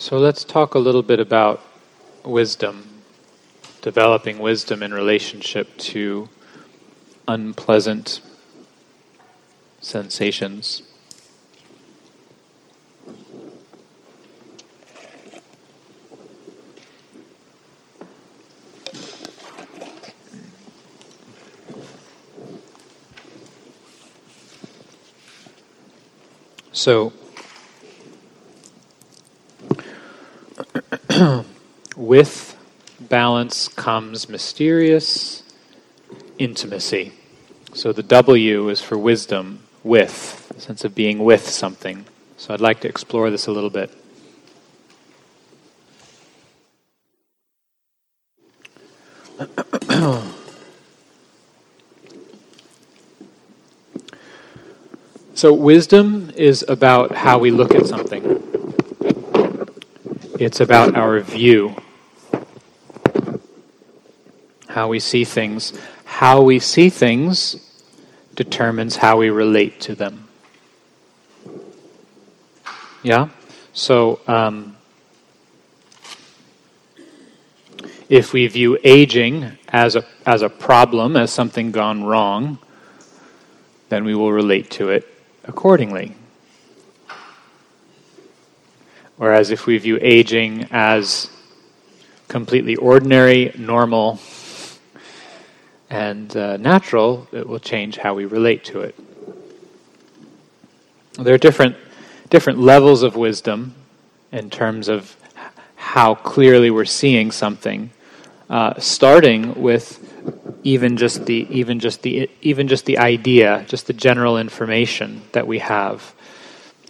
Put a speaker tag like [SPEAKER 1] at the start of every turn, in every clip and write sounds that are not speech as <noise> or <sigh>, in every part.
[SPEAKER 1] So let's talk a little bit about wisdom, developing wisdom in relationship to unpleasant sensations. So, <clears throat> with balance comes mysterious intimacy. So the W is for wisdom, with, the sense of being with something. So I'd like to explore this a little bit. <clears throat> so wisdom is about how we look at something. It's about our view, how we see things. How we see things determines how we relate to them. Yeah? So, um, if we view aging as a, as a problem, as something gone wrong, then we will relate to it accordingly. Whereas if we view aging as completely ordinary, normal, and uh, natural, it will change how we relate to it. There are different, different levels of wisdom in terms of how clearly we're seeing something, uh, starting with even just the even just the even just the idea, just the general information that we have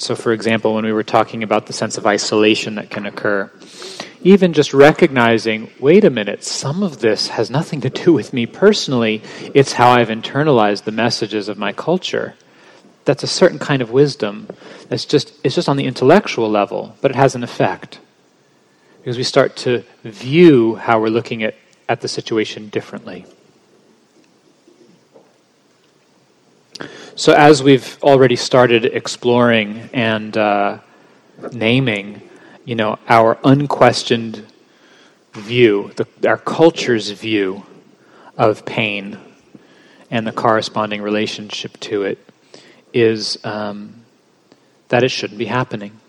[SPEAKER 1] so, for example, when we were talking about the sense of isolation that can occur, even just recognizing, wait a minute, some of this has nothing to do with me personally, it's how I've internalized the messages of my culture. That's a certain kind of wisdom that's just, it's just on the intellectual level, but it has an effect. Because we start to view how we're looking at, at the situation differently. So, as we've already started exploring and uh, naming, you know, our unquestioned view, the, our culture's view of pain and the corresponding relationship to it is um, that it shouldn't be happening.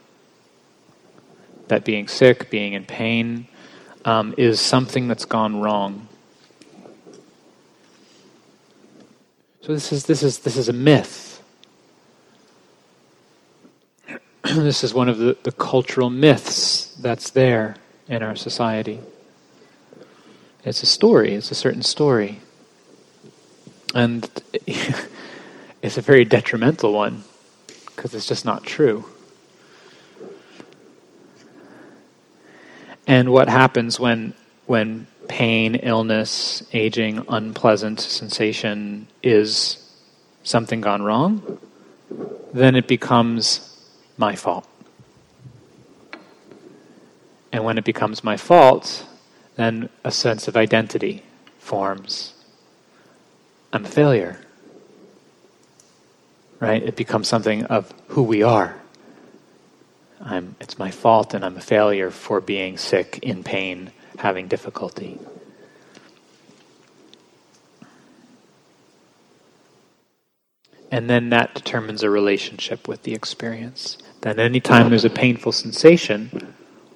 [SPEAKER 1] That being sick, being in pain, um, is something that's gone wrong. So this is this is this is a myth. <clears throat> this is one of the, the cultural myths that's there in our society. It's a story, it's a certain story. And <laughs> it's a very detrimental one because it's just not true. And what happens when when pain, illness, aging, unpleasant sensation is something gone wrong, then it becomes my fault. And when it becomes my fault, then a sense of identity forms. I'm a failure. Right? It becomes something of who we are. I'm, it's my fault and I'm a failure for being sick, in pain, having difficulty. And then that determines a relationship with the experience. Then, anytime there's a painful sensation,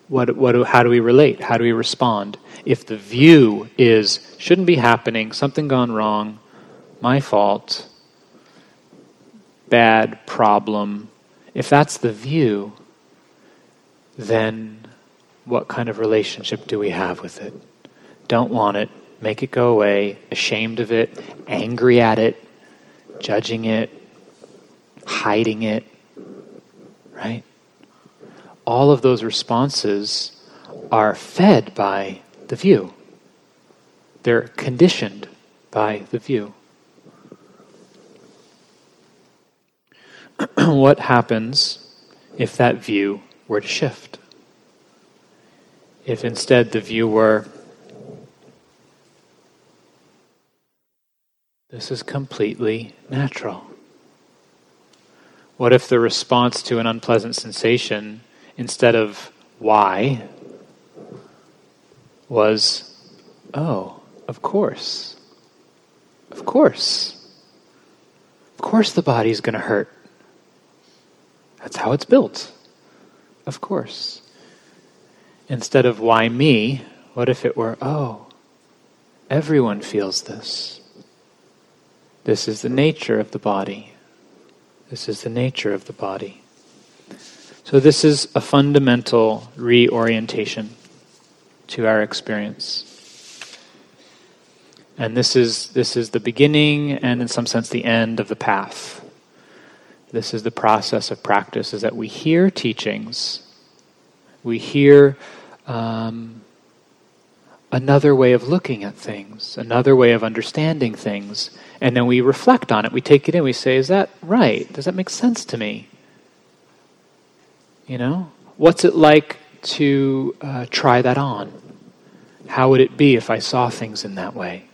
[SPEAKER 1] what, what, how do we relate? How do we respond? If the view is, shouldn't be happening, something gone wrong, my fault, bad, problem, if that's the view, then what kind of relationship do we have with it? Don't want it, make it go away, ashamed of it, angry at it, judging it, hiding it, right? All of those responses are fed by the view. They're conditioned by the view. <clears throat> what happens if that view were to shift? If instead the view were, this is completely natural. What if the response to an unpleasant sensation, instead of why was, oh, of course. Of course. Of course the body's going to hurt. That's how it's built. Of course. Instead of why me, what if it were, oh, everyone feels this. This is the nature of the body. This is the nature of the body. So, this is a fundamental reorientation to our experience. And this is, this is the beginning and, in some sense, the end of the path. This is the process of practice, is that we hear teachings, we hear um, another way of looking at things, another way of understanding things, and then we reflect on it. We take it in, we say, is that right? Does that make sense to me? You know? What's it like to uh, try that on? How would it be if I saw things in that way?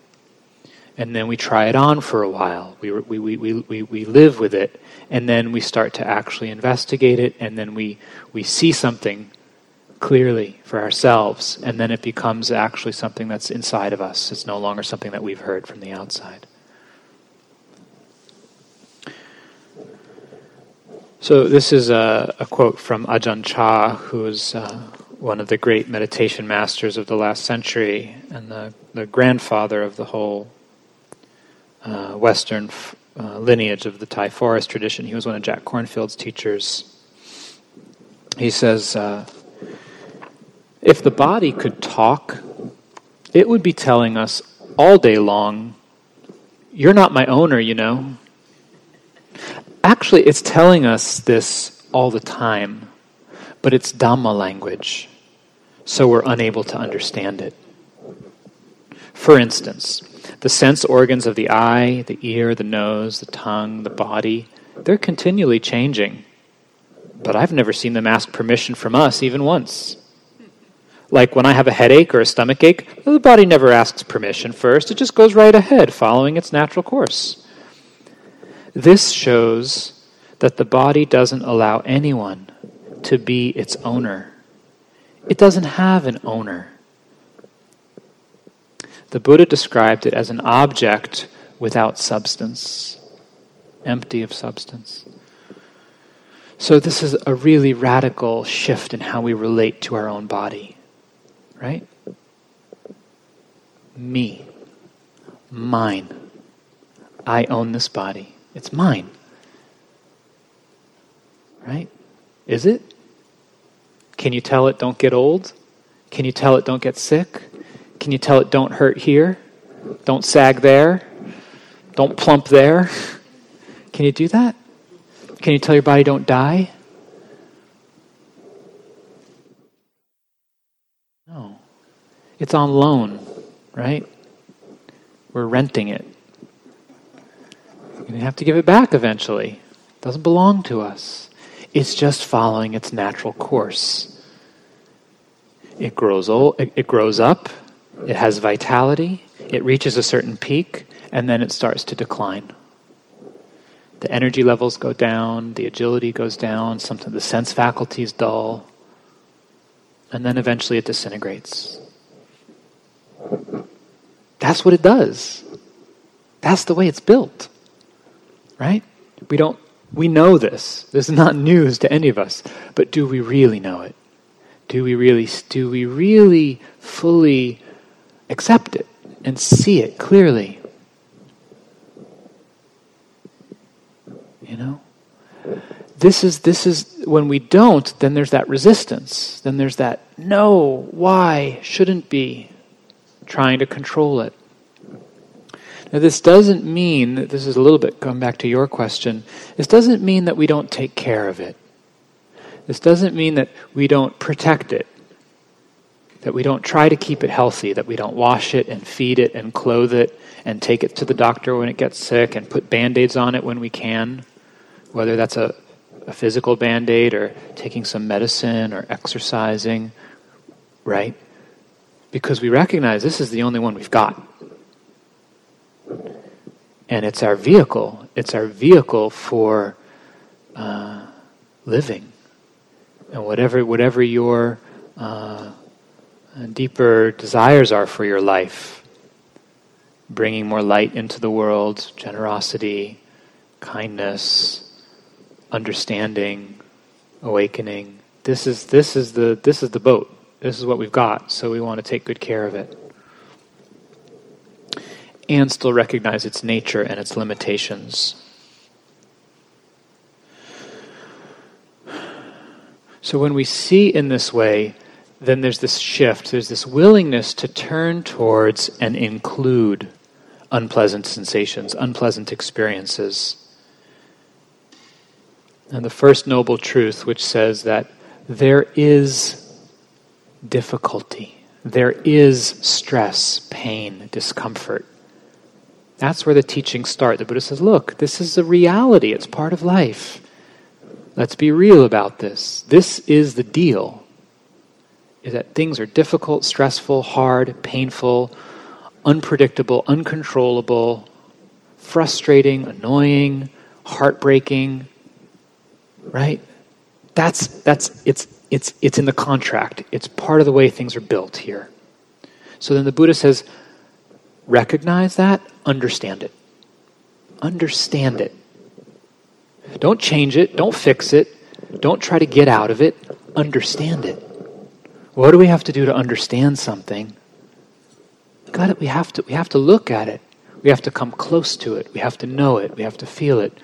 [SPEAKER 1] And then we try it on for a while. We, we, we, we, we, live with it, and then we start to actually investigate it, and then we, we see something clearly for ourselves, and then it becomes actually something that's inside of us. It's no longer something that we've heard from the outside. So, this is a, a quote from Ajahn Chah, who's uh, one of the great meditation masters of the last century and the, the grandfather of the whole uh, Western f- uh, lineage of the Thai forest tradition. He was one of Jack Kornfield's teachers. He says, uh, if the body could talk, it would be telling us all day long, You're not my owner, you know. Actually, it's telling us this all the time, but it's Dhamma language, so we're unable to understand it. For instance, the sense organs of the eye, the ear, the nose, the tongue, the body, they're continually changing. But I've never seen them ask permission from us even once. Like when I have a headache or a stomach ache, the body never asks permission first, it just goes right ahead, following its natural course. This shows that the body doesn't allow anyone to be its owner. It doesn't have an owner. The Buddha described it as an object without substance, empty of substance. So, this is a really radical shift in how we relate to our own body, right? Me, mine. I own this body. It's mine. Right? Is it? Can you tell it don't get old? Can you tell it don't get sick? Can you tell it don't hurt here? Don't sag there? Don't plump there? <laughs> Can you do that? Can you tell your body don't die? No. It's on loan, right? We're renting it. To have to give it back eventually. It doesn't belong to us. It's just following its natural course. It grows old, it, grows up, it has vitality, it reaches a certain peak, and then it starts to decline. The energy levels go down, the agility goes down, sometimes the sense faculties dull, and then eventually it disintegrates. That's what it does. That's the way it's built. Right? We don't we know this. This is not news to any of us, but do we really know it? Do we really do we really fully accept it and see it clearly. You know? This is this is when we don't, then there's that resistance. Then there's that no, why, shouldn't be, trying to control it. Now, this doesn't mean, that this is a little bit going back to your question, this doesn't mean that we don't take care of it. This doesn't mean that we don't protect it that we don't try to keep it healthy, that we don't wash it and feed it and clothe it and take it to the doctor when it gets sick and put band aids on it when we can, whether that's a, a physical band aid or taking some medicine or exercising, right? Because we recognize this is the only one we've got. And it's our vehicle. It's our vehicle for uh, living. And whatever, whatever your uh, deeper desires are for your life. Bringing more light into the world, generosity, kindness, understanding, awakening. This is, this is, the, this is the boat. This is what we've got, so we want to take good care of it. And still recognize its nature and its limitations. So when we see in this way, then there's this shift, there's this willingness to turn towards and include unpleasant sensations, unpleasant experiences. And the first noble truth, which says that there is difficulty, there is stress, pain, discomfort. That's where the teachings start. The Buddha says, look, this is a reality, it's part of life. Let's be real about this. This is the deal. Is that things are difficult, stressful, hard, painful, unpredictable, uncontrollable, frustrating, annoying, heartbreaking, right? That's that's it's it's it's in the contract. It's part of the way things are built here. So then the Buddha says, recognize that, understand it. Understand it. Don't change it, don't fix it, don't try to get out of it, understand it. What do we have to do to understand something? Got it. We have to we have to look at it. We have to come close to it. We have to know it. We have to feel it.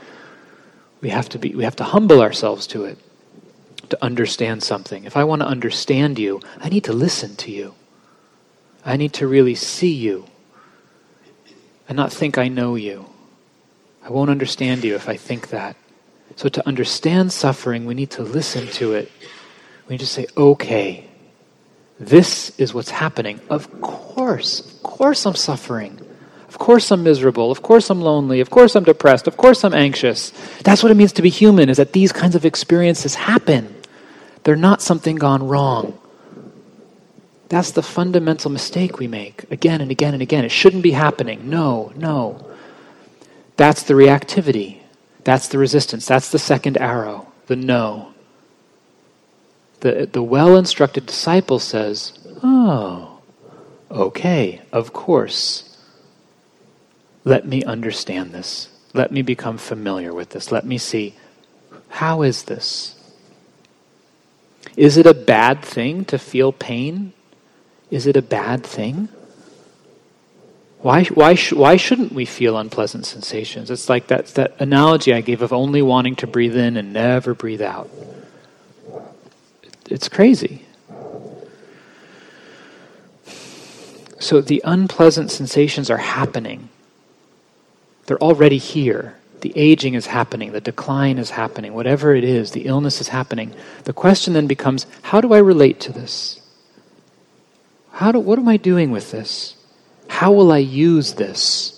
[SPEAKER 1] We have to be we have to humble ourselves to it to understand something. If I want to understand you, I need to listen to you. I need to really see you and not think I know you. I won't understand you if I think that. So, to understand suffering, we need to listen to it. We need to say, okay, this is what's happening. Of course, of course I'm suffering. Of course I'm miserable. Of course I'm lonely. Of course I'm depressed. Of course I'm anxious. That's what it means to be human, is that these kinds of experiences happen. They're not something gone wrong. That's the fundamental mistake we make again and again and again. It shouldn't be happening. No, no. That's the reactivity. That's the resistance. That's the second arrow, the no. The, the well instructed disciple says, Oh, okay, of course. Let me understand this. Let me become familiar with this. Let me see how is this? Is it a bad thing to feel pain? Is it a bad thing? Why, why, sh- why shouldn't we feel unpleasant sensations? It's like that, that analogy I gave of only wanting to breathe in and never breathe out. It's crazy. So the unpleasant sensations are happening. They're already here. The aging is happening, the decline is happening, whatever it is, the illness is happening. The question then becomes how do I relate to this? How do, what am I doing with this? How will I use this?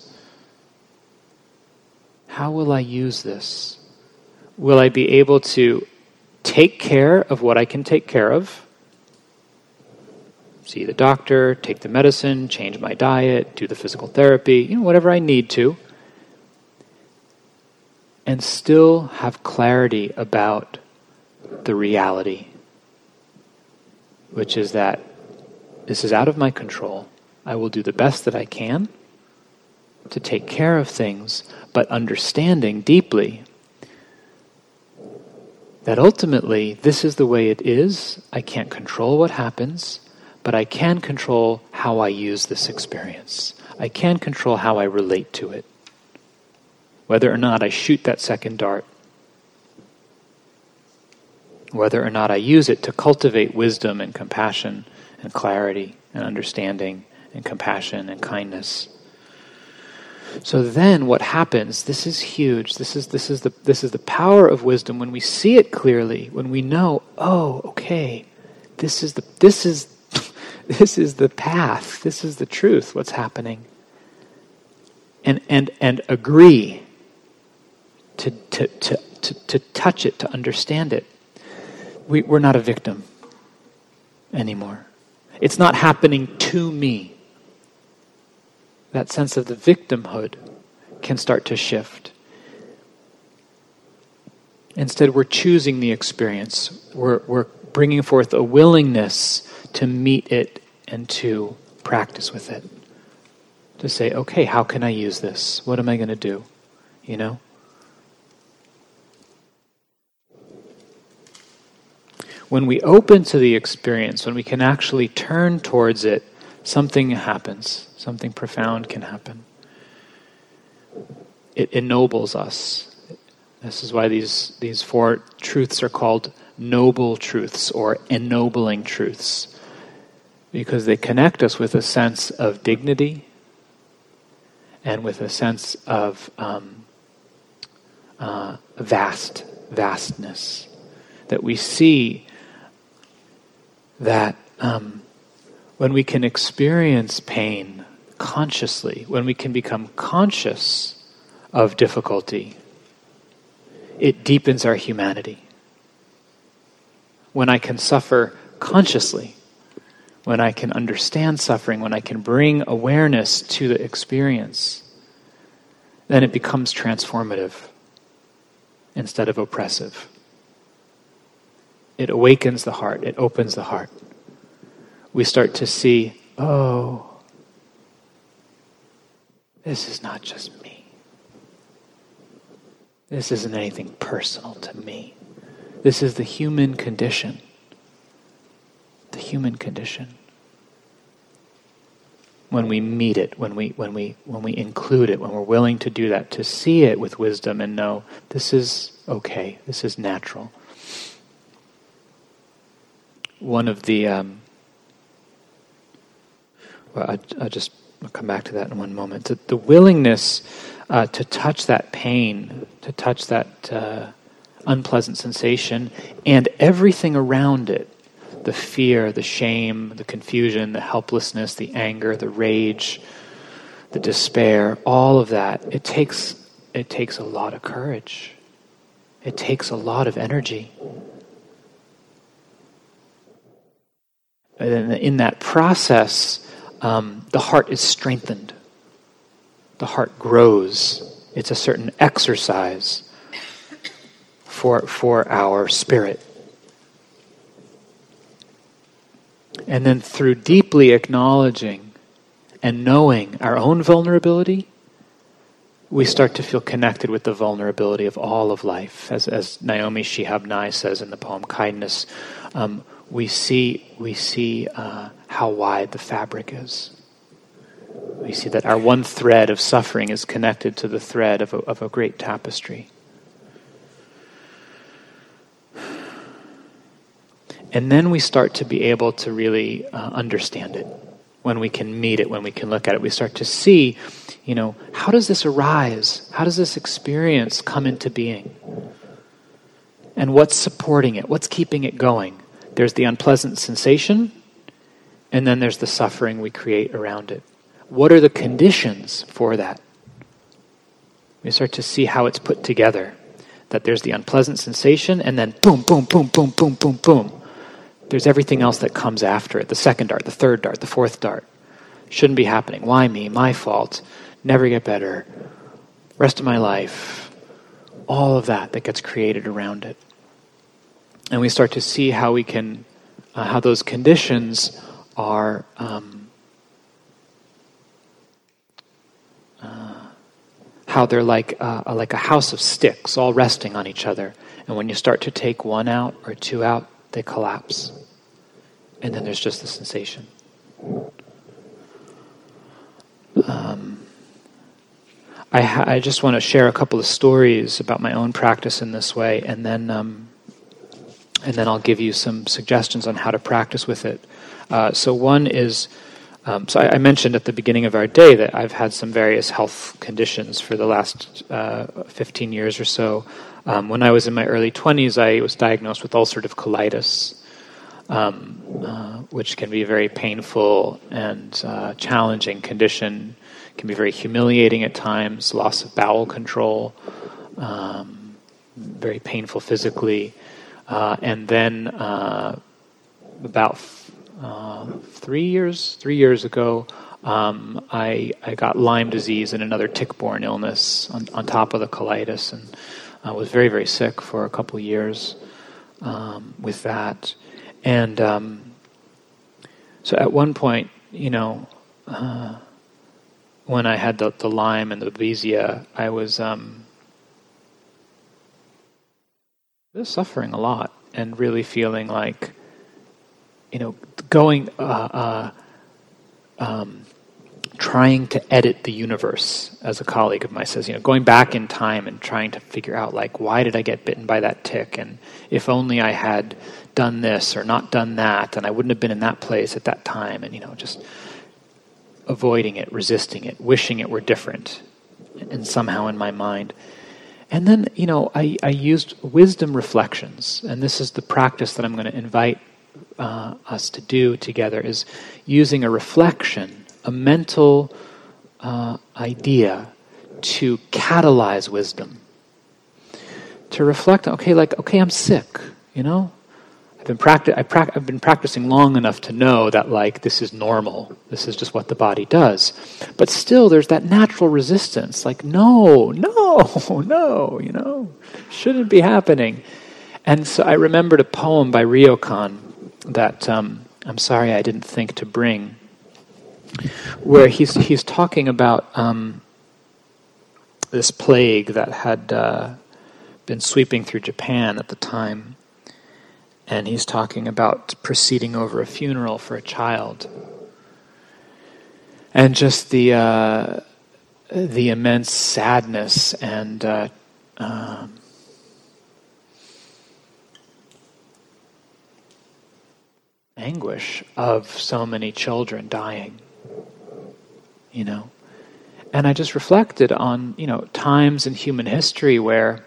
[SPEAKER 1] How will I use this? Will I be able to take care of what I can take care of? See the doctor, take the medicine, change my diet, do the physical therapy, you know, whatever I need to. And still have clarity about the reality, which is that this is out of my control. I will do the best that I can to take care of things, but understanding deeply that ultimately this is the way it is. I can't control what happens, but I can control how I use this experience. I can control how I relate to it. Whether or not I shoot that second dart, whether or not I use it to cultivate wisdom and compassion and clarity and understanding and compassion and kindness. So then what happens, this is huge. This is this is the this is the power of wisdom when we see it clearly, when we know, oh, okay, this is the this is <laughs> this is the path. This is the truth, what's happening. And and and agree to to to to, to touch it, to understand it. We, we're not a victim anymore. It's not happening to me. That sense of the victimhood can start to shift. Instead, we're choosing the experience. We're, we're bringing forth a willingness to meet it and to practice with it. To say, okay, how can I use this? What am I going to do? You know? When we open to the experience, when we can actually turn towards it, something happens. Something profound can happen. It ennobles us. This is why these, these four truths are called noble truths or ennobling truths because they connect us with a sense of dignity and with a sense of um, uh, vast vastness that we see that um, when we can experience pain consciously when we can become conscious of difficulty it deepens our humanity when I can suffer consciously, when I can understand suffering, when I can bring awareness to the experience, then it becomes transformative instead of oppressive. It awakens the heart, it opens the heart. We start to see, oh, this is not just me. This isn't anything personal to me. This is the human condition. The human condition. When we meet it, when we, when, we, when we include it, when we're willing to do that, to see it with wisdom and know this is okay, this is natural. One of the, um, well, I, I just come back to that in one moment. The, the willingness uh, to touch that pain, to touch that uh, unpleasant sensation and everything around it the fear, the shame, the confusion, the helplessness, the anger, the rage, the despair, all of that, it takes, it takes a lot of courage. It takes a lot of energy. And in that process, um, the heart is strengthened. The heart grows. It's a certain exercise for, for our spirit. And then through deeply acknowledging and knowing our own vulnerability, we start to feel connected with the vulnerability of all of life. As, as Naomi Shihab Nye says in the poem Kindness, um, we see, we see uh, how wide the fabric is. We see that our one thread of suffering is connected to the thread of a, of a great tapestry. And then we start to be able to really uh, understand it. When we can meet it, when we can look at it, we start to see, you know, how does this arise? How does this experience come into being? And what's supporting it? What's keeping it going? There's the unpleasant sensation, and then there's the suffering we create around it. What are the conditions for that? We start to see how it's put together. That there's the unpleasant sensation, and then boom, boom, boom, boom, boom, boom, boom there's everything else that comes after it the second dart, the third dart, the fourth dart. Shouldn't be happening. Why me? My fault. Never get better. Rest of my life. All of that that gets created around it. And we start to see how we can, uh, how those conditions are. Um, uh, how they're like uh, like a house of sticks, all resting on each other. And when you start to take one out or two out, they collapse. And then there's just the sensation. Um, I, ha- I just want to share a couple of stories about my own practice in this way, and then um, and then I'll give you some suggestions on how to practice with it. Uh, so one is, um, so I, I, mentioned at the beginning of our day that I've had some various health conditions for the last uh, 15 years or so. Um, when I was in my early 20s, I was diagnosed with ulcerative colitis, um, uh, which can be a very painful and uh, challenging condition. It can be very humiliating at times, loss of bowel control, um, very painful physically. Uh, and then uh, about uh, three years, three years ago, um, I, I got Lyme disease and another tick-borne illness on, on top of the colitis, and I was very, very sick for a couple years um, with that. And um, so at one point, you know, uh, when I had the, the Lyme and the Babesia, I was was suffering a lot and really feeling like, you know, going, uh, uh, um, trying to edit the universe, as a colleague of mine says, you know, going back in time and trying to figure out, like, why did I get bitten by that tick? And if only I had done this or not done that, and I wouldn't have been in that place at that time, and, you know, just avoiding it, resisting it, wishing it were different, and somehow in my mind. And then, you know, I, I used wisdom reflections, and this is the practice that I'm going to invite uh, us to do together is using a reflection, a mental uh, idea to catalyze wisdom. To reflect, okay, like, okay, I'm sick, you know? I've been, practi- I pra- I've been practicing long enough to know that, like, this is normal. This is just what the body does. But still, there's that natural resistance. Like, no, no, <laughs> no, you know, shouldn't be happening. And so I remembered a poem by Ryokan that um, I'm sorry I didn't think to bring, where he's, he's talking about um, this plague that had uh, been sweeping through Japan at the time and he's talking about proceeding over a funeral for a child. And just the, uh, the immense sadness and uh, um, anguish of so many children dying, you know. And I just reflected on, you know, times in human history where,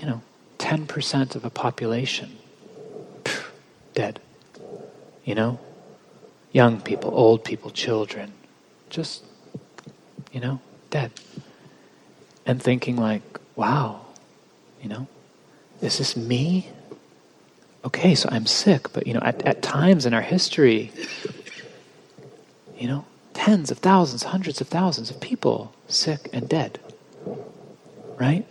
[SPEAKER 1] you know, 10% of a population dead. You know? Young people, old people, children. Just, you know, dead. And thinking, like, wow, you know, is this me? Okay, so I'm sick, but, you know, at, at times in our history, you know, tens of thousands, hundreds of thousands of people sick and dead. Right?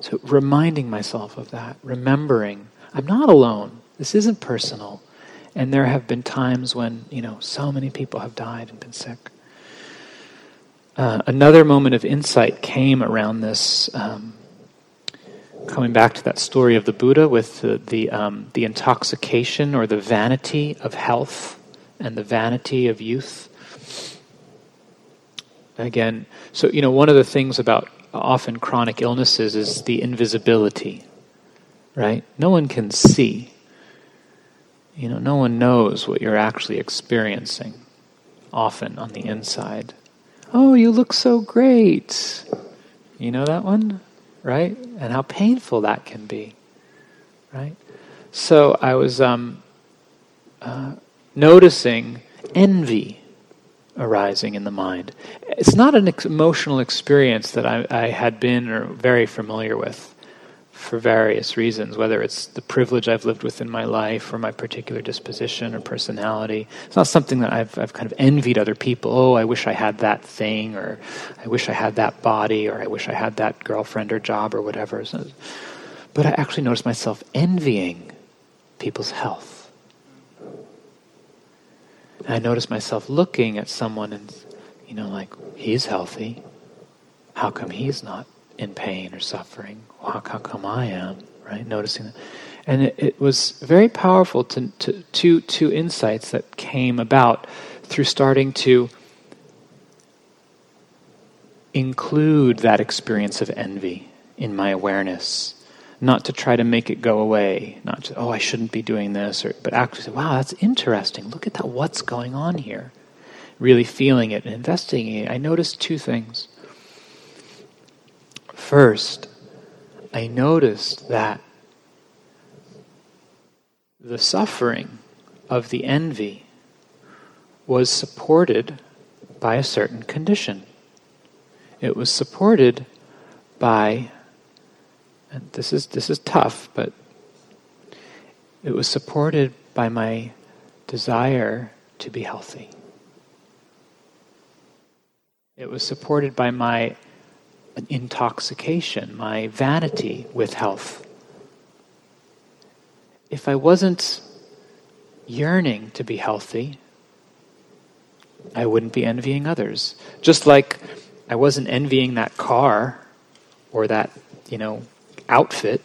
[SPEAKER 1] So reminding myself of that, remembering I'm not alone. This isn't personal. And there have been times when, you know, so many people have died and been sick. Uh, another moment of insight came around this, um, coming back to that story of the Buddha with the, the, um, the intoxication or the vanity of health and the vanity of youth. Again, so, you know, one of the things about often chronic illnesses is the invisibility, right? No one can see you know, no one knows what you're actually experiencing, often on the inside. Oh, you look so great. You know that one? Right? And how painful that can be. Right? So I was um, uh, noticing envy arising in the mind. It's not an ex- emotional experience that I, I had been or very familiar with for various reasons, whether it's the privilege I've lived with in my life or my particular disposition or personality. It's not something that I've, I've kind of envied other people. Oh, I wish I had that thing, or I wish I had that body, or I wish I had that girlfriend or job or whatever. But I actually noticed myself envying people's health. And I noticed myself looking at someone and, you know, like, he's healthy. How come he's not in pain or suffering? How, come I am? Right? Noticing that. And it, it was very powerful to, to, two, two insights that came about through starting to include that experience of envy in my awareness. Not to try to make it go away, not to, oh, I shouldn't be doing this, or, but actually say, wow, that's interesting. Look at that, what's going on here? Really feeling it and investigating it. I noticed two things. First, I noticed that the suffering of the envy was supported by a certain condition. It was supported by, and this is, this is tough, but it was supported by my desire to be healthy. It was supported by my intoxication, my vanity with health. if I wasn't yearning to be healthy, I wouldn't be envying others. Just like I wasn't envying that car or that, you know, outfit.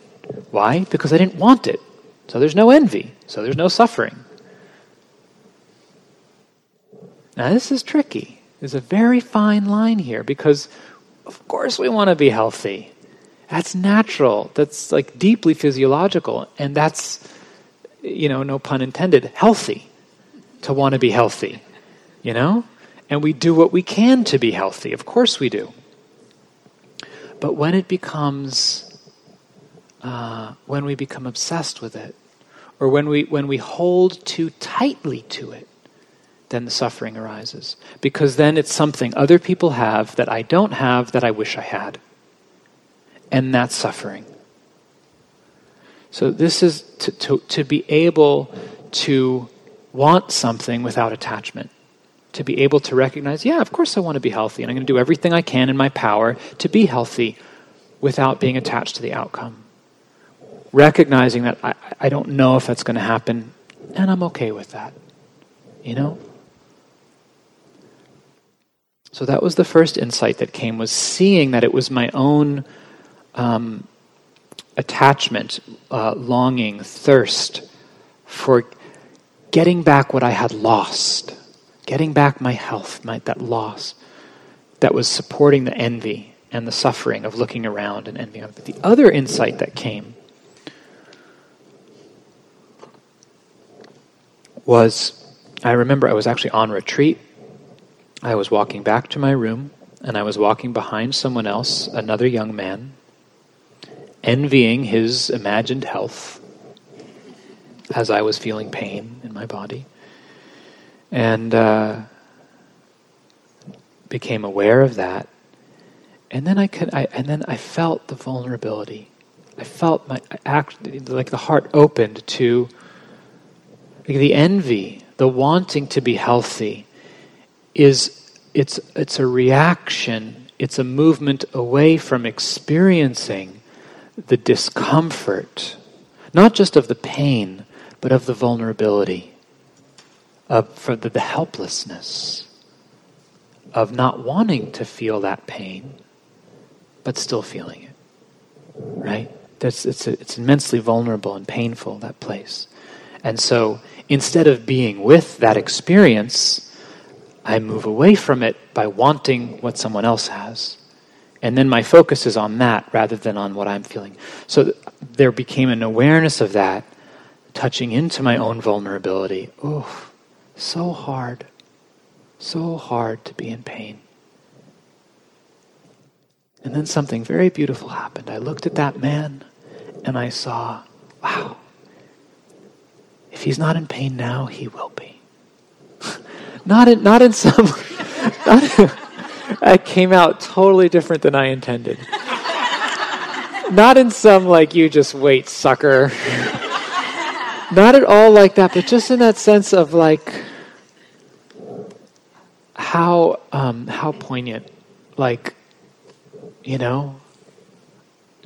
[SPEAKER 1] Why? Because I didn't want it. So there's no envy. So there's no suffering. Now, this is tricky. There's a very fine line here because, of course, we want to be healthy. That's natural. That's like deeply physiological. And that's, you know, no pun intended, healthy to want to be healthy, you know? And we do what we can to be healthy. Of course we do. But when it becomes, uh, when we become obsessed with it, or when we, when we hold too tightly to it, then the suffering arises. Because then it's something other people have that I don't have that I wish I had. And that's suffering. So, this is to, to, to be able to want something without attachment. To be able to recognize, yeah, of course I want to be healthy, and I'm going to do everything I can in my power to be healthy without being attached to the outcome. Recognizing that I, I don't know if that's going to happen, and I'm okay with that. You know? So that was the first insight that came was seeing that it was my own um, attachment, uh, longing, thirst for getting back what I had lost, getting back my health, my, that loss that was supporting the envy and the suffering of looking around and envying. But the other insight that came was I remember I was actually on retreat I was walking back to my room, and I was walking behind someone else, another young man, envying his imagined health as I was feeling pain in my body. And uh, became aware of that. And then I could, I, and then I felt the vulnerability. I felt my act, like the heart opened to like the envy, the wanting to be healthy, is it's, it's a reaction, it's a movement away from experiencing the discomfort, not just of the pain, but of the vulnerability, of for the, the helplessness of not wanting to feel that pain, but still feeling it. Right? That's, it's, it's immensely vulnerable and painful, that place. And so instead of being with that experience, I move away from it by wanting what someone else has. And then my focus is on that rather than on what I'm feeling. So th- there became an awareness of that, touching into my own vulnerability. Oh, so hard. So hard to be in pain. And then something very beautiful happened. I looked at that man and I saw, wow, if he's not in pain now, he will be. <laughs> Not in, not in some. <laughs> Not, I came out totally different than I intended. Not in some like you just wait, sucker. <laughs> Not at all like that, but just in that sense of like how um, how poignant, like you know,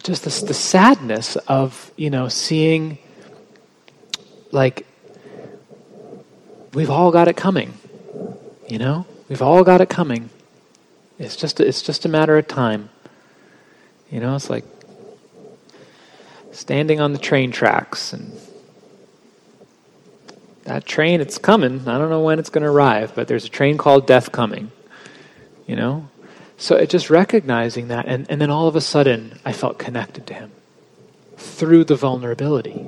[SPEAKER 1] just the, the sadness of you know seeing like we've all got it coming you know, we've all got it coming. It's just it's just a matter of time. You know, it's like standing on the train tracks and that train it's coming. I don't know when it's going to arrive, but there's a train called death coming. You know? So it just recognizing that and, and then all of a sudden I felt connected to him through the vulnerability.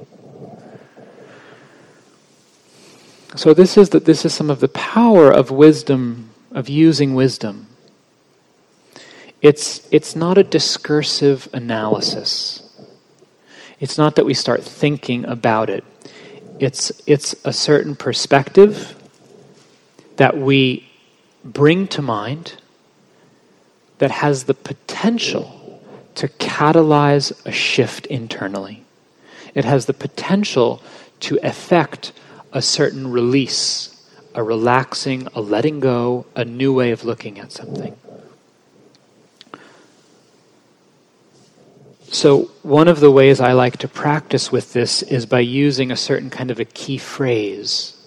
[SPEAKER 1] So this is that this is some of the power of wisdom, of using wisdom. It's it's not a discursive analysis. It's not that we start thinking about it. It's it's a certain perspective that we bring to mind that has the potential to catalyze a shift internally. It has the potential to affect a certain release, a relaxing, a letting go, a new way of looking at something. So, one of the ways I like to practice with this is by using a certain kind of a key phrase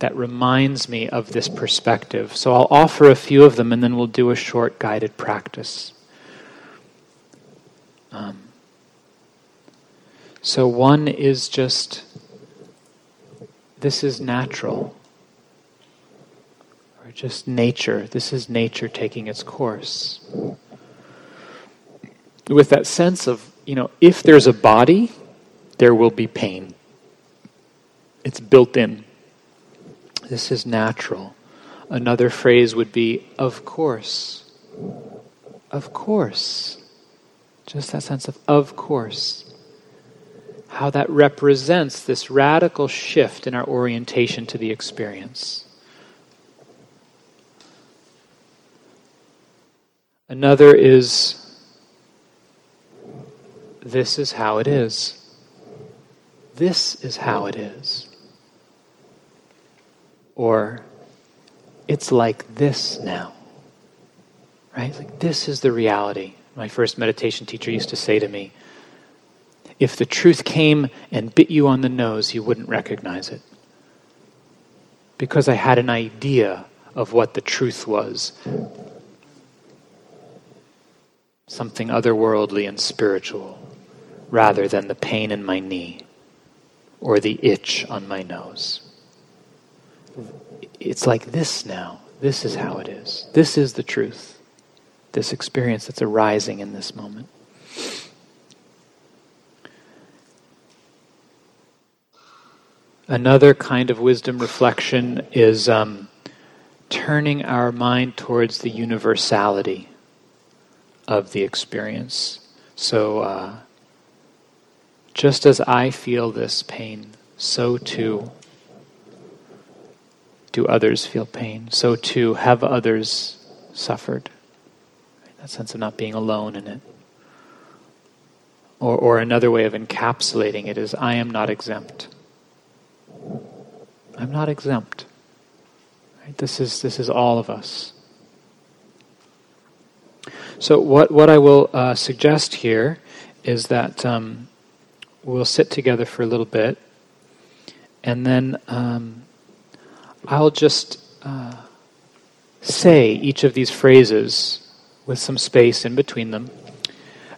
[SPEAKER 1] that reminds me of this perspective. So, I'll offer a few of them and then we'll do a short guided practice. Um, so, one is just this is natural, or just nature. This is nature taking its course with that sense of, you know, if there's a body, there will be pain. It's built in. This is natural. Another phrase would be, of course. Of course. Just that sense of, of course. How that represents this radical shift in our orientation to the experience. Another is this is how it is. This is how it is. Or, it's like this now. Right? Like, this is the reality. My first meditation teacher used to say to me if the truth came and bit you on the nose, you wouldn't recognize it. Because I had an idea of what the truth was something otherworldly and spiritual rather than the pain in my knee or the itch on my nose. It's like this now. This is how it is. This is the truth. This experience that's arising in this moment. Another kind of wisdom reflection is um, turning our mind towards the universality of the experience. So, uh, just as I feel this pain, so too do others feel pain. So too have others suffered. That sense of not being alone in it. Or, or another way of encapsulating it is I am not exempt. I'm not exempt. Right? This, is, this is all of us. So, what, what I will uh, suggest here is that um, we'll sit together for a little bit, and then um, I'll just uh, say each of these phrases with some space in between them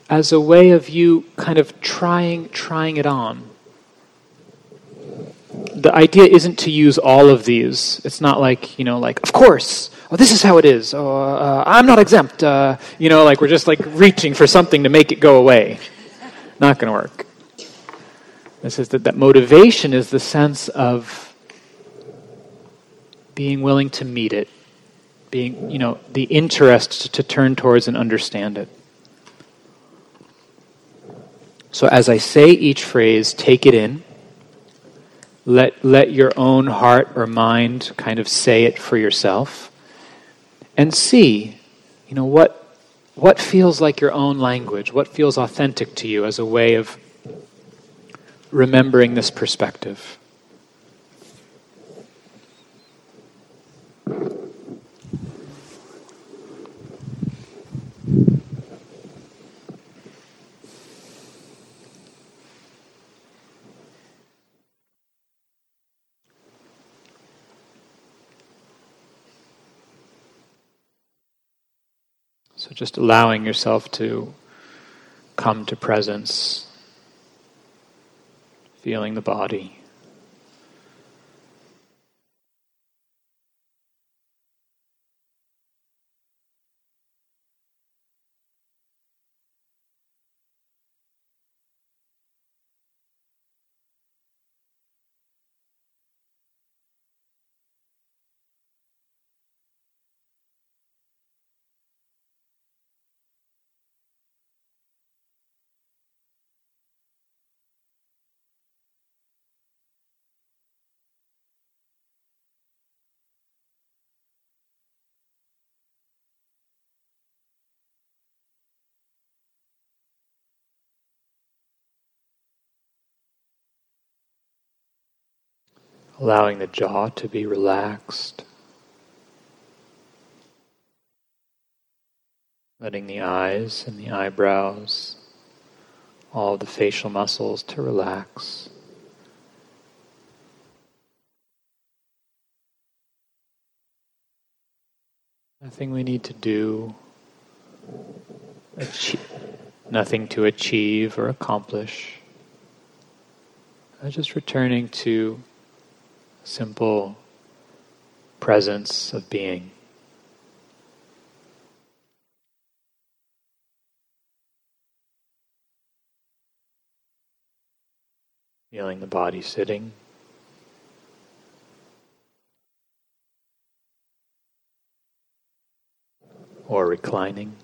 [SPEAKER 1] as a way of you kind of trying trying it on. The idea isn't to use all of these. It's not like you know, like of course, oh, this is how it is. Oh, uh, I'm not exempt. Uh, you know, like we're just like reaching for something to make it go away. Not going to work. This is that, that motivation is the sense of being willing to meet it, being, you know, the interest to, to turn towards and understand it. So as I say each phrase, take it in. Let, let your own heart or mind kind of say it for yourself. And see, you know, what, what feels like your own language, what feels authentic to you as a way of remembering this perspective. So just allowing yourself to come to presence feeling the body. Allowing the jaw to be relaxed, letting the eyes and the eyebrows all the facial muscles to relax. Nothing we need to do, achieve, nothing to achieve or accomplish. I'm just returning to simple presence of being. Feeling the body sitting. Or reclining.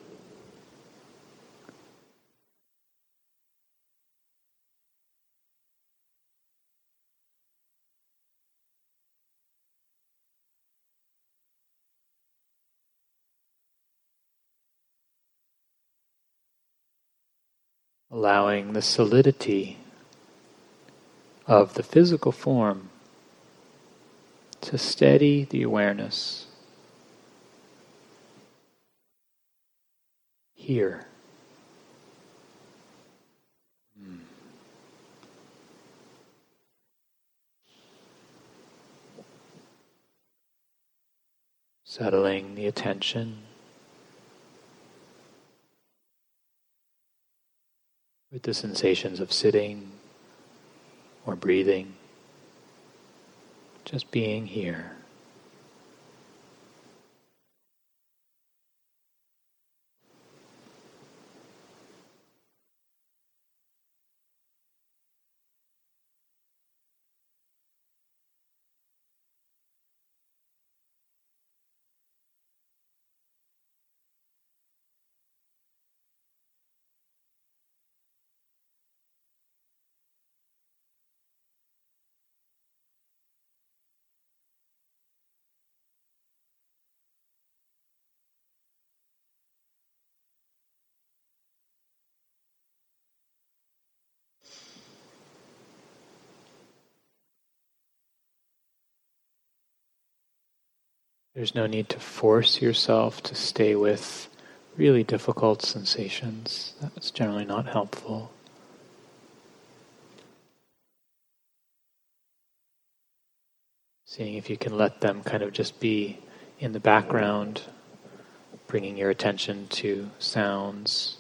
[SPEAKER 1] Allowing the solidity of the physical form to steady the awareness here. Hmm. Settling the attention with the sensations of sitting or breathing, just being here. There's no need to force yourself to stay with really difficult sensations. That's generally not helpful. Seeing if you can let them kind of just be in the background, bringing your attention to sounds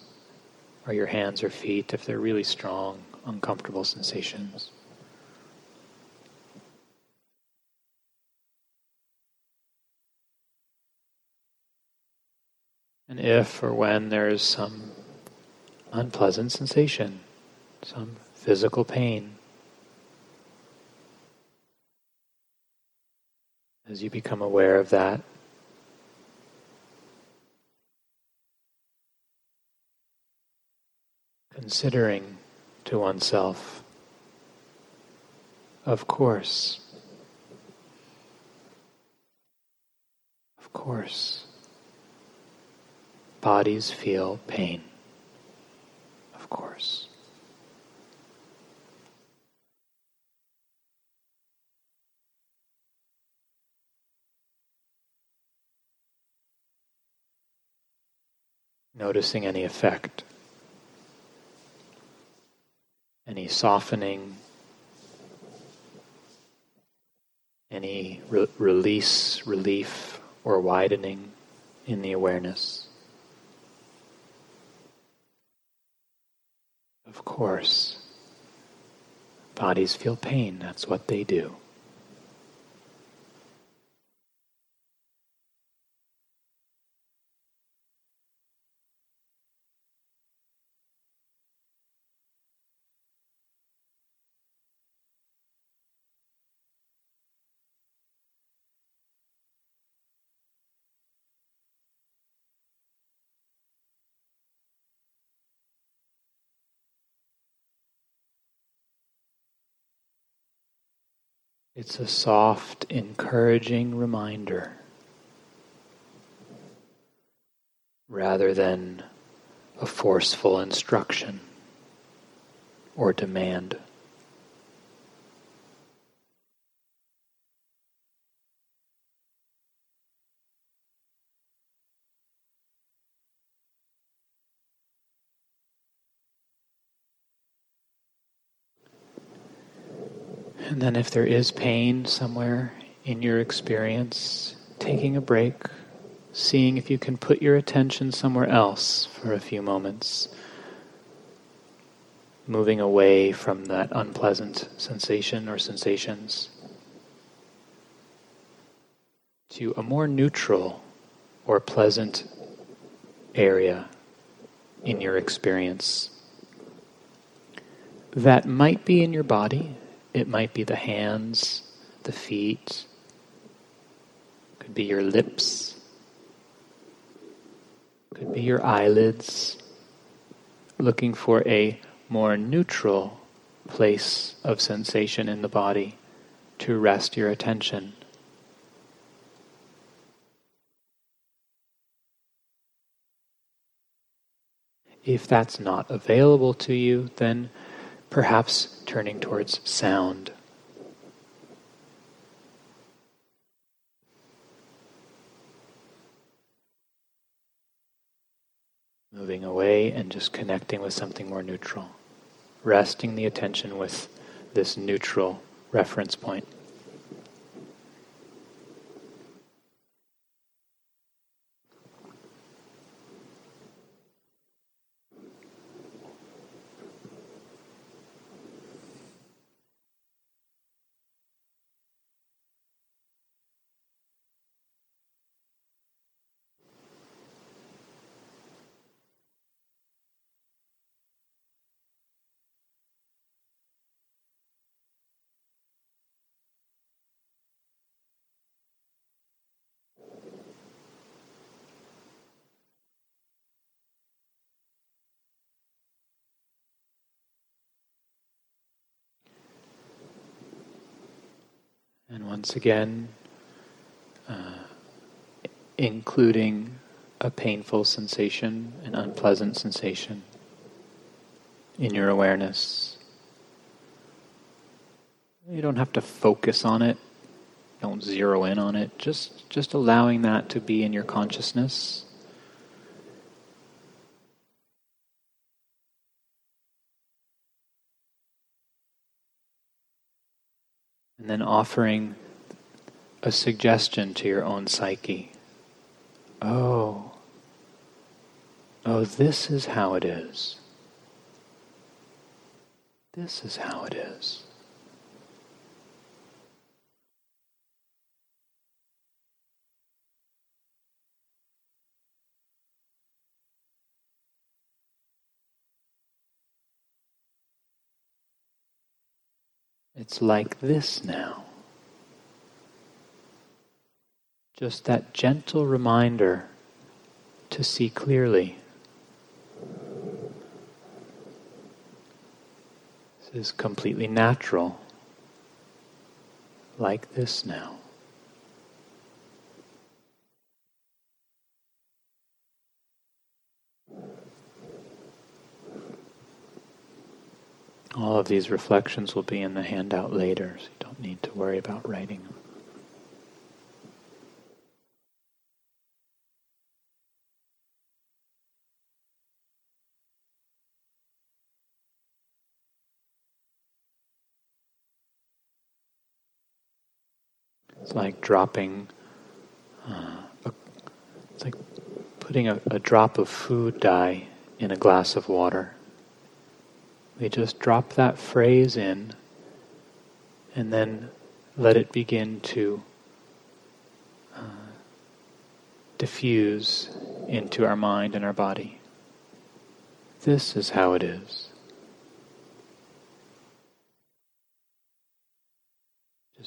[SPEAKER 1] or your hands or feet if they're really strong, uncomfortable sensations. And if or when there is some unpleasant sensation, some physical pain, as you become aware of that, considering to oneself, of course, of course bodies feel pain, of course. Noticing any effect, any softening, any re- release, relief, or widening in the awareness. Of course. Bodies feel pain, that's what they do. It's a soft, encouraging reminder rather than a forceful instruction or demand. And then, if there is pain somewhere in your experience, taking a break, seeing if you can put your attention somewhere else for a few moments, moving away from that unpleasant sensation or sensations to a more neutral or pleasant area in your experience. That might be in your body, it might be the hands, the feet, could be your lips, could be your eyelids, looking for a more neutral place of sensation in the body to rest your attention. If that's not available to you, then perhaps turning towards sound. Moving away and just connecting with something more neutral. Resting the attention with this neutral reference point. And once again, uh, including a painful sensation, an unpleasant sensation in your awareness. You don't have to focus on it. Don't zero in on it. Just just allowing that to be in your consciousness. And then offering a suggestion to your own psyche. Oh, oh, this is how it is. This is how it is. It's like this now. Just that gentle reminder to see clearly. This is completely natural. Like this now. All of these reflections will be in the handout later, so you don't need to worry about writing them. It's like dropping, uh, a, it's like putting a, a drop of food dye in a glass of water. We just drop that phrase in and then let it begin to uh, diffuse into our mind and our body. This is how it is.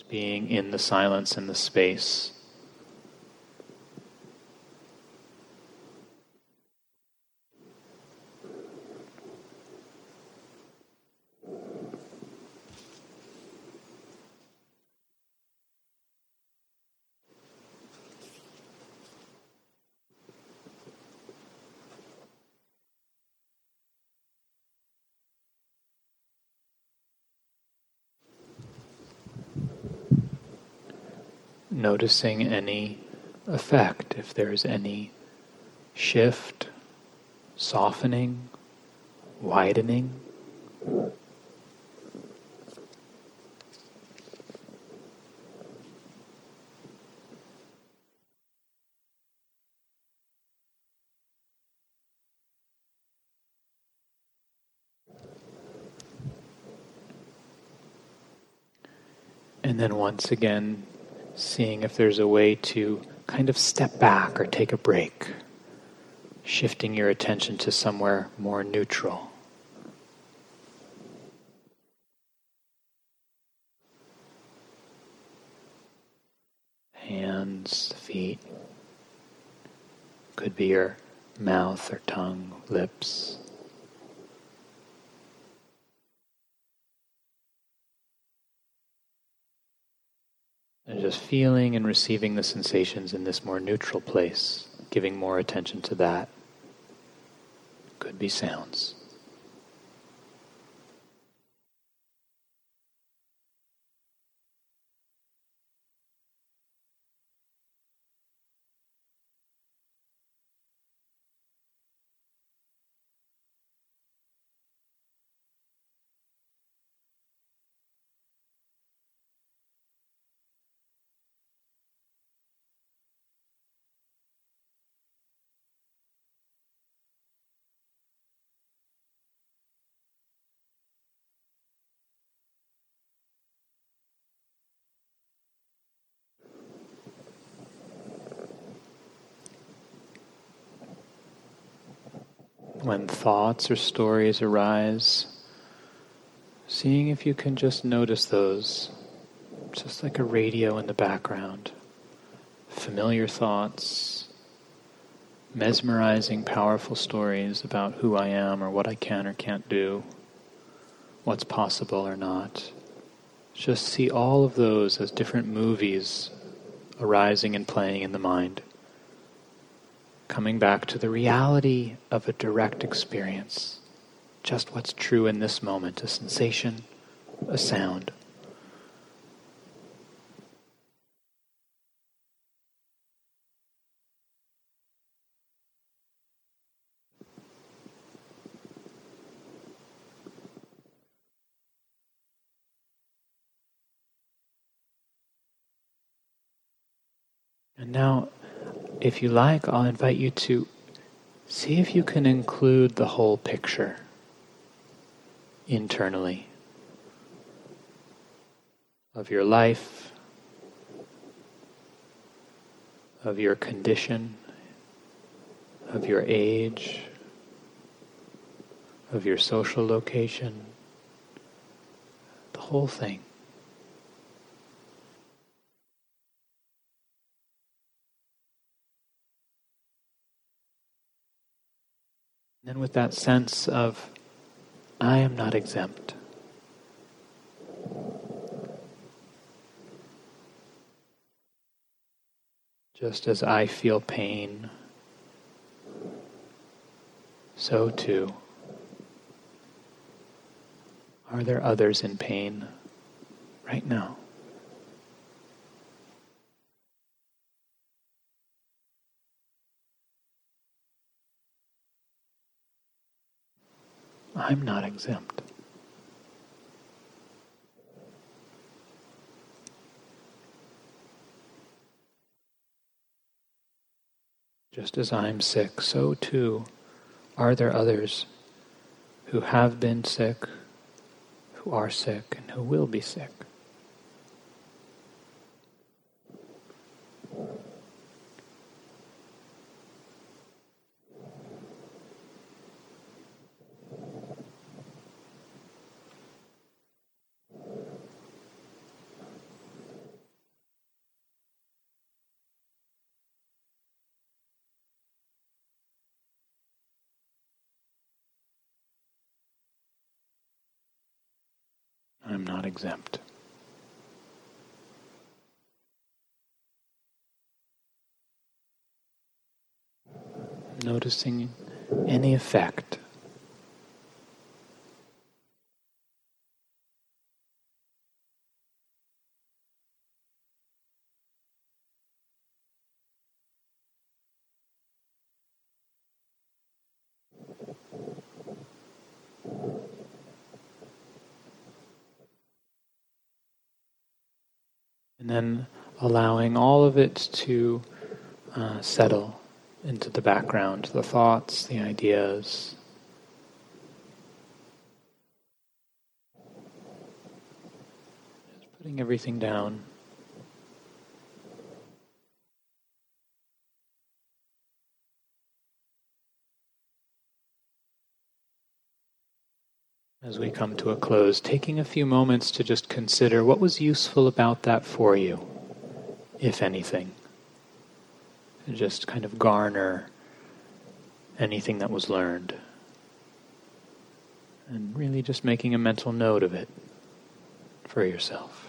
[SPEAKER 1] Being in the silence and the space. noticing any effect, if there's any shift, softening, widening. And then once again, seeing if there's a way to kind of step back or take a break, shifting your attention to somewhere more neutral. Hands, feet, could be your mouth or tongue, lips. Just feeling and receiving the sensations in this more neutral place, giving more attention to that. Could be sounds. When thoughts or stories arise, seeing if you can just notice those, just like a radio in the background. Familiar thoughts, mesmerizing, powerful stories about who I am or what I can or can't do, what's possible or not. Just see all of those as different movies arising and playing in the mind coming back to the reality of a direct experience, just what's true in this moment a sensation, a sound. And now if you like, I'll invite you to see if you can include the whole picture internally of your life, of your condition, of your age, of your social location, the whole thing. And with that sense of, I am not exempt. Just as I feel pain, so too are there others in pain right now. I'm not exempt. Just as I'm sick, so too are there others who have been sick, who are sick, and who will be sick. I'm not exempt. Noticing any effect and then allowing all of it to uh, settle into the background, the thoughts, the ideas. Just Putting everything down. As we come to a close, taking a few moments to just consider what was useful about that for you, if anything. And just kind of garner anything that was learned. And really just making a mental note of it for yourself.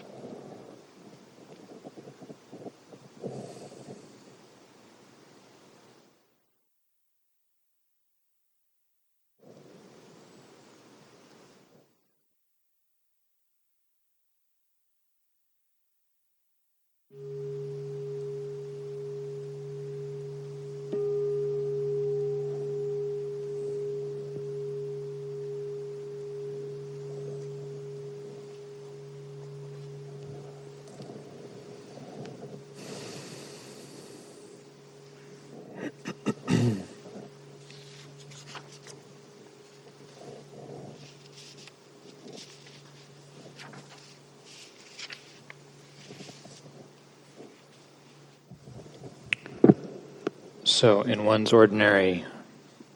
[SPEAKER 1] So, in one's ordinary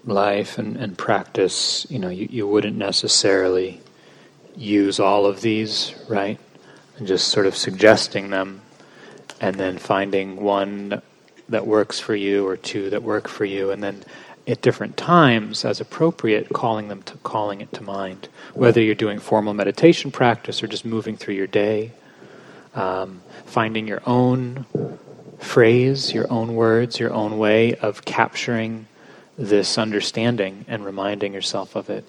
[SPEAKER 1] life and, and practice, you know, you, you wouldn't necessarily use all of these, right? And just sort of suggesting them and then finding one that works for you or two that work for you and then at different times as appropriate calling them to calling it to mind whether you're doing formal meditation practice or just moving through your day um, finding your own phrase, your own words, your own way of capturing this understanding and reminding yourself of it.